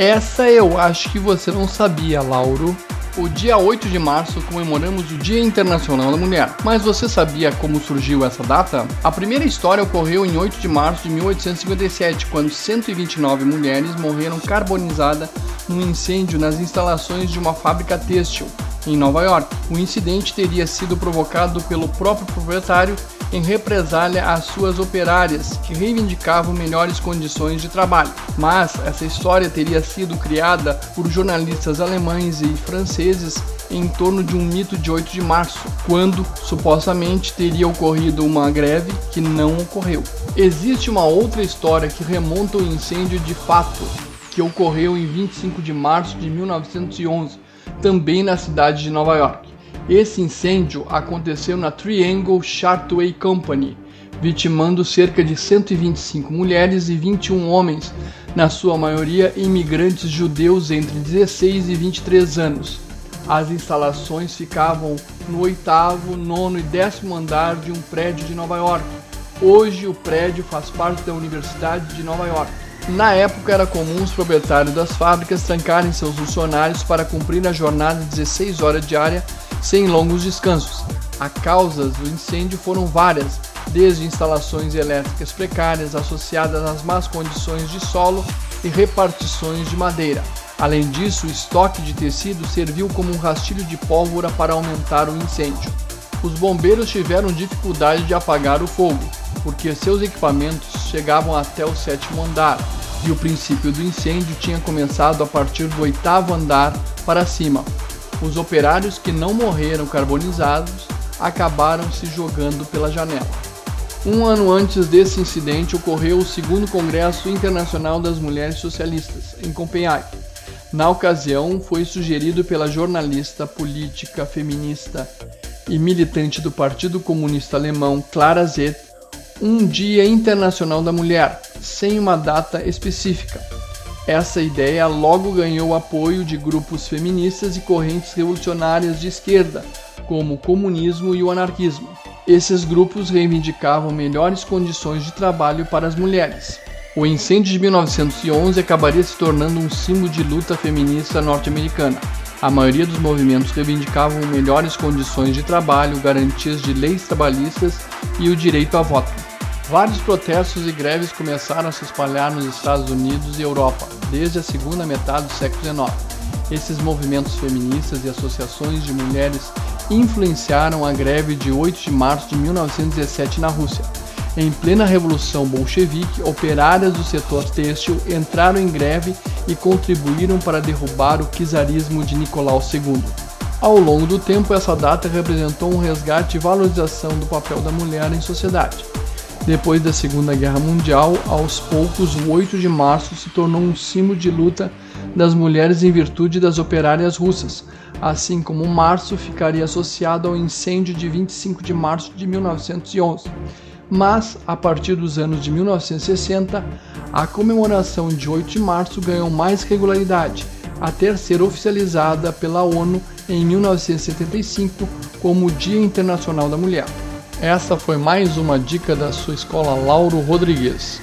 Essa eu acho que você não sabia, Lauro. O dia 8 de março comemoramos o Dia Internacional da Mulher. Mas você sabia como surgiu essa data? A primeira história ocorreu em 8 de março de 1857, quando 129 mulheres morreram carbonizadas num incêndio nas instalações de uma fábrica têxtil em Nova York. O incidente teria sido provocado pelo próprio proprietário em represália às suas operárias, que reivindicavam melhores condições de trabalho. Mas essa história teria sido criada por jornalistas alemães e franceses em torno de um mito de 8 de março, quando supostamente teria ocorrido uma greve que não ocorreu. Existe uma outra história que remonta ao incêndio de fato, que ocorreu em 25 de março de 1911, também na cidade de Nova York. Esse incêndio aconteceu na Triangle Chartway Company, vitimando cerca de 125 mulheres e 21 homens, na sua maioria imigrantes judeus entre 16 e 23 anos. As instalações ficavam no oitavo, nono e décimo andar de um prédio de Nova York. Hoje o prédio faz parte da Universidade de Nova York. Na época era comum os proprietários das fábricas trancarem seus funcionários para cumprir a jornada de 16 horas diária sem longos descansos. As causas do incêndio foram várias, desde instalações elétricas precárias associadas às más condições de solo e repartições de madeira. Além disso, o estoque de tecido serviu como um rastilho de pólvora para aumentar o incêndio. Os bombeiros tiveram dificuldade de apagar o fogo, porque seus equipamentos chegavam até o sétimo andar, e o princípio do incêndio tinha começado a partir do oitavo andar para cima. Os operários que não morreram carbonizados acabaram se jogando pela janela. Um ano antes desse incidente ocorreu o segundo Congresso Internacional das Mulheres Socialistas, em Copenhague. Na ocasião, foi sugerido pela jornalista política feminista e militante do Partido Comunista Alemão Clara Zeth um Dia Internacional da Mulher, sem uma data específica. Essa ideia logo ganhou apoio de grupos feministas e correntes revolucionárias de esquerda, como o comunismo e o anarquismo. Esses grupos reivindicavam melhores condições de trabalho para as mulheres. O incêndio de 1911 acabaria se tornando um símbolo de luta feminista norte-americana. A maioria dos movimentos reivindicavam melhores condições de trabalho, garantias de leis trabalhistas e o direito a voto. Vários protestos e greves começaram a se espalhar nos Estados Unidos e Europa desde a segunda metade do século XIX. Esses movimentos feministas e associações de mulheres influenciaram a greve de 8 de março de 1917 na Rússia. Em plena Revolução Bolchevique, operárias do setor têxtil entraram em greve e contribuíram para derrubar o czarismo de Nicolau II. Ao longo do tempo, essa data representou um resgate e valorização do papel da mulher em sociedade. Depois da Segunda Guerra Mundial, aos poucos, o 8 de março se tornou um símbolo de luta das mulheres em virtude das operárias russas, assim como março ficaria associado ao incêndio de 25 de março de 1911. Mas, a partir dos anos de 1960, a comemoração de 8 de março ganhou mais regularidade, até ser oficializada pela ONU em 1975 como Dia Internacional da Mulher. Essa foi mais uma dica da sua escola Lauro Rodrigues.